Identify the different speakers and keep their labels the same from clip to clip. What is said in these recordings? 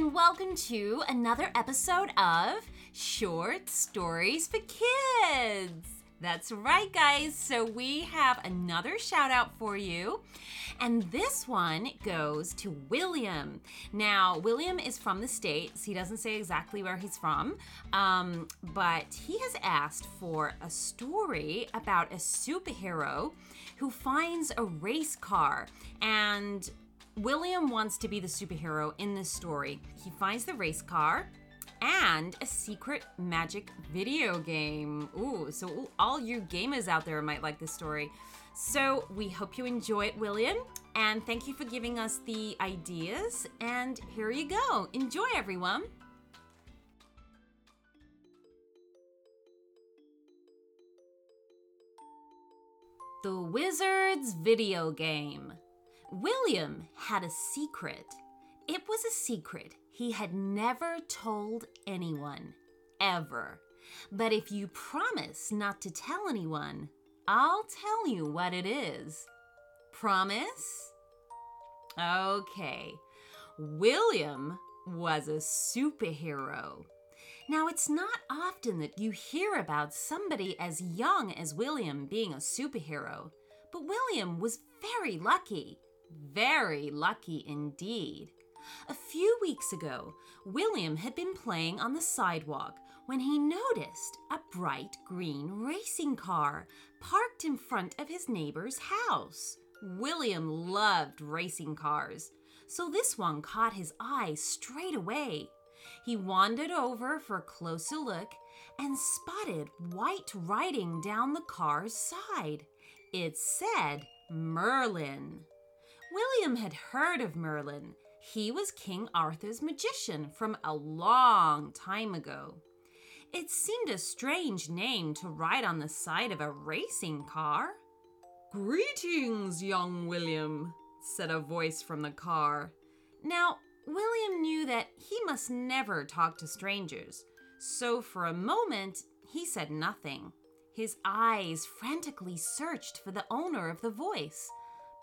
Speaker 1: and welcome to another episode of Short Stories for Kids. That's right, guys. So we have another shout out for you. And this one goes to William. Now, William is from the States. He doesn't say exactly where he's from, um, but he has asked for a story about a superhero who finds a race car. And William wants to be the superhero in this story. He finds the race car and a secret magic video game. Ooh, so all you gamers out there might like this story. So we hope you enjoy it, William, and thank you for giving us the ideas. And here you go. Enjoy, everyone. The Wizard's Video Game. William had a secret. It was a secret he had never told anyone, ever. But if you promise not to tell anyone, I'll tell you what it is. Promise? Okay. William was a superhero. Now, it's not often that you hear about somebody as young as William being a superhero, but William was very lucky. Very lucky indeed. A few weeks ago, William had been playing on the sidewalk when he noticed a bright green racing car parked in front of his neighbor's house. William loved racing cars, so this one caught his eye straight away. He wandered over for a closer look and spotted white writing down the car's side. It said Merlin. William had heard of Merlin. He was King Arthur's magician from a long time ago. It seemed a strange name to write on the side of a racing car. Greetings, young William, said a voice from the car. Now, William knew that he must never talk to strangers, so for a moment he said nothing. His eyes frantically searched for the owner of the voice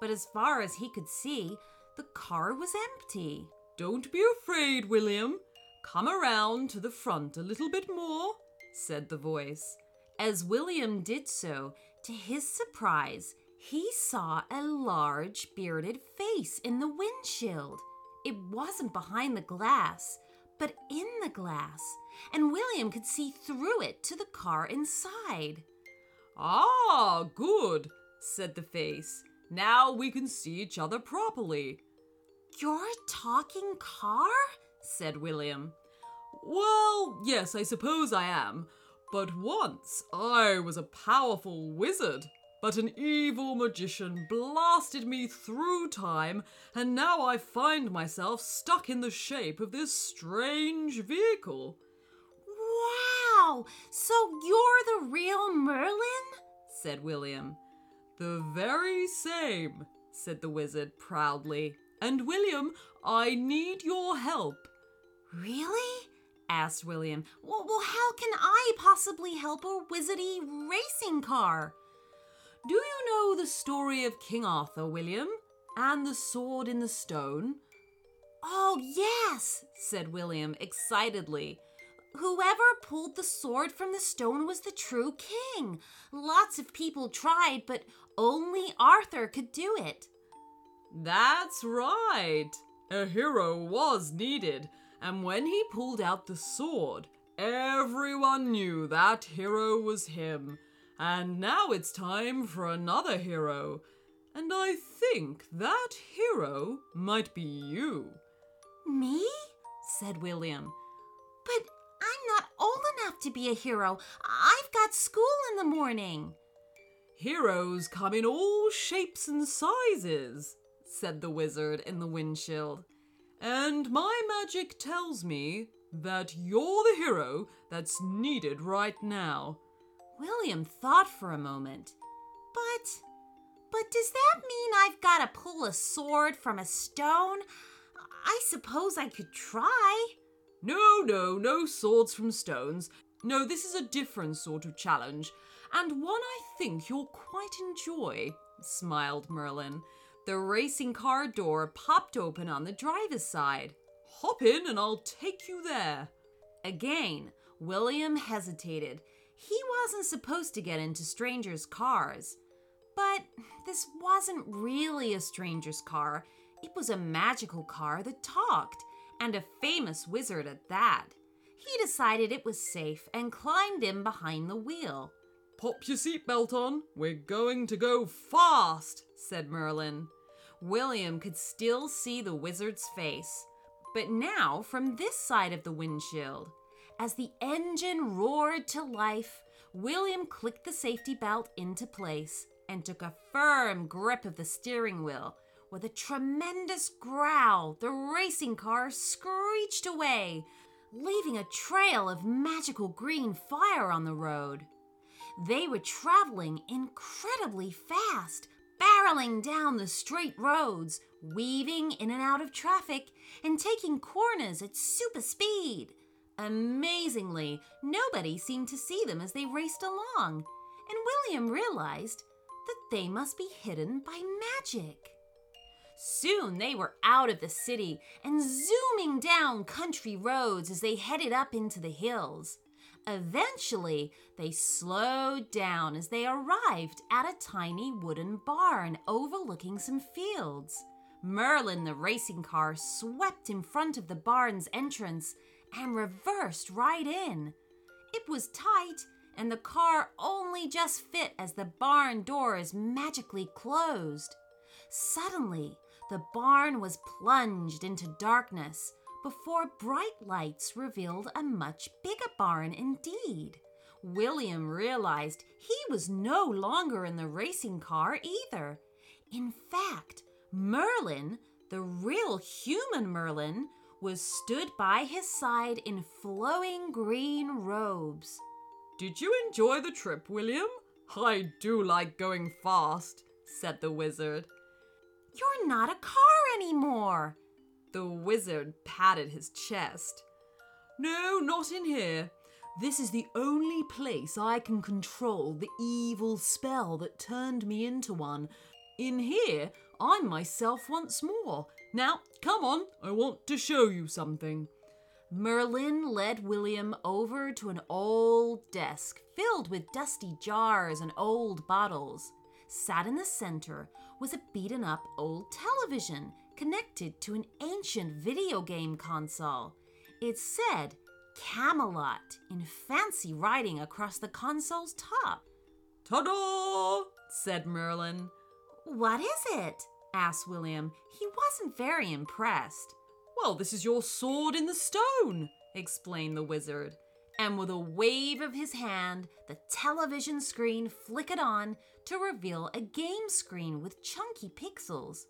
Speaker 1: but as far as he could see, the car was empty. Don't be afraid, William. Come around to the front a little bit more, said the voice. As William did so, to his surprise, he saw a large bearded face in the windshield. It wasn't behind the glass, but in the glass, and William could see through it to the car inside. Ah, good, said the face. Now we can see each other properly. You're a talking car? said William. Well, yes, I suppose I am. But once I was a powerful wizard, but an evil magician blasted me through time, and now I find myself stuck in the shape of this strange vehicle. Wow! So you're the real Merlin? said William. The very same, said the wizard proudly. And William, I need your help. Really? asked William. Well, well, how can I possibly help a wizardy racing car? Do you know the story of King Arthur, William? And the sword in the stone? Oh, yes, said William excitedly. Whoever pulled the sword from the stone was the true king. Lots of people tried, but only Arthur could do it. That's right. A hero was needed, and when he pulled out the sword, everyone knew that hero was him. And now it's time for another hero. And I think that hero might be you. Me? said William. But old enough to be a hero. I've got school in the morning. Heroes come in all shapes and sizes, said the wizard in the windshield. And my magic tells me that you're the hero that's needed right now. William thought for a moment. But. But does that mean I've got to pull a sword from a stone? I suppose I could try. No, no, no swords from stones. No, this is a different sort of challenge, and one I think you'll quite enjoy, smiled Merlin. The racing car door popped open on the driver's side.
Speaker 2: Hop in and I'll take you there.
Speaker 1: Again, William hesitated. He wasn't supposed to get into strangers' cars. But this wasn't really a stranger's car. It was a magical car that talked, and a famous wizard at that. He decided it was safe and climbed in behind the wheel.
Speaker 2: Pop your seatbelt on. We're going to go fast, said Merlin.
Speaker 1: William could still see the wizard's face, but now from this side of the windshield. As the engine roared to life, William clicked the safety belt into place and took a firm grip of the steering wheel. With a tremendous growl, the racing car screeched away, leaving a trail of magical green fire on the road. They were traveling incredibly fast, barreling down the straight roads, weaving in and out of traffic, and taking corners at super speed. Amazingly, nobody seemed to see them as they raced along, and William realized that they must be hidden by magic. Soon they were out of the city and zooming down country roads as they headed up into the hills. Eventually, they slowed down as they arrived at a tiny wooden barn overlooking some fields. Merlin, the racing car, swept in front of the barn's entrance and reversed right in. It was tight, and the car only just fit as the barn doors magically closed. Suddenly, the barn was plunged into darkness before bright lights revealed a much bigger barn indeed. William realized he was no longer in the racing car either. In fact, Merlin, the real human Merlin, was stood by his side in flowing green robes.
Speaker 2: Did you enjoy the trip, William? I do like going fast, said the wizard.
Speaker 1: You're not a car anymore.
Speaker 2: The wizard patted his chest. No, not in here. This is the only place I can control the evil spell that turned me into one. In here, I'm myself once more. Now, come on, I want to show you something.
Speaker 1: Merlin led William over to an old desk filled with dusty jars and old bottles. Sat in the center was a beaten up old television connected to an ancient video game console. It said Camelot in fancy writing across the console's top.
Speaker 2: Ta da! said Merlin.
Speaker 1: What is it? asked William. He wasn't very impressed.
Speaker 2: Well, this is your sword in the stone, explained the wizard.
Speaker 1: And with a wave of his hand, the television screen flickered on to reveal a game screen with chunky pixels.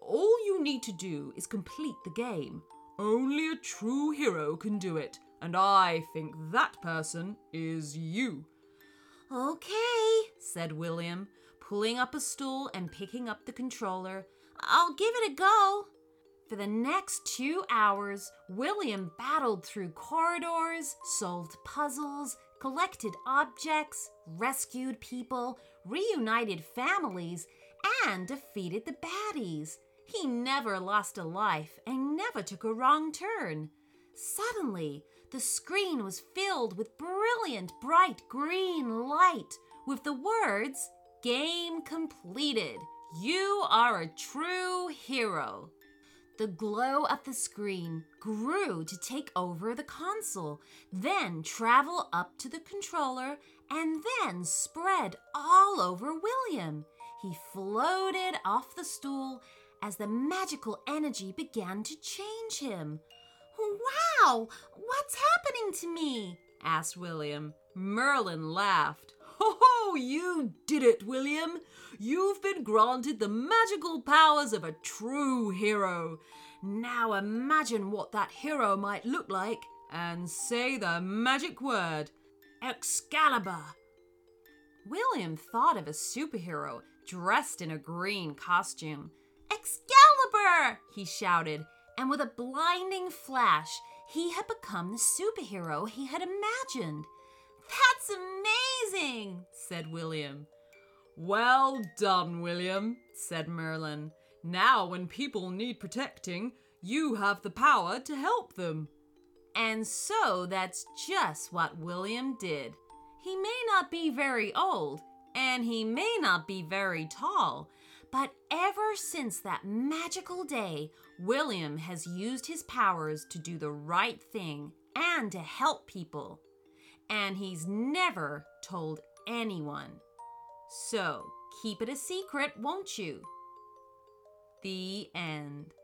Speaker 2: All you need to do is complete the game. Only a true hero can do it, and I think that person is you.
Speaker 1: Okay, said William, pulling up a stool and picking up the controller. I'll give it a go. For the next two hours, William battled through corridors, solved puzzles, collected objects, rescued people, reunited families, and defeated the baddies. He never lost a life and never took a wrong turn. Suddenly, the screen was filled with brilliant, bright green light with the words, Game completed. You are a true hero. The glow of the screen grew to take over the console, then travel up to the controller, and then spread all over William. He floated off the stool as the magical energy began to change him. Wow! What's happening to me? asked William.
Speaker 2: Merlin laughed. Ho! You did it, William! You've been granted the magical powers of a true hero. Now imagine what that hero might look like and say the magic word Excalibur.
Speaker 1: William thought of a superhero dressed in a green costume. Excalibur! he shouted, and with a blinding flash, he had become the superhero he had imagined. Amazing, said William.
Speaker 2: Well done, William, said Merlin. Now, when people need protecting, You have the power to help them.
Speaker 1: And so that's just what William did. He may not be very old, and he may not be very tall, but ever since that magical day, William has used his powers to do the right thing and to help people. And he's never told anyone. So keep it a secret, won't you? The end.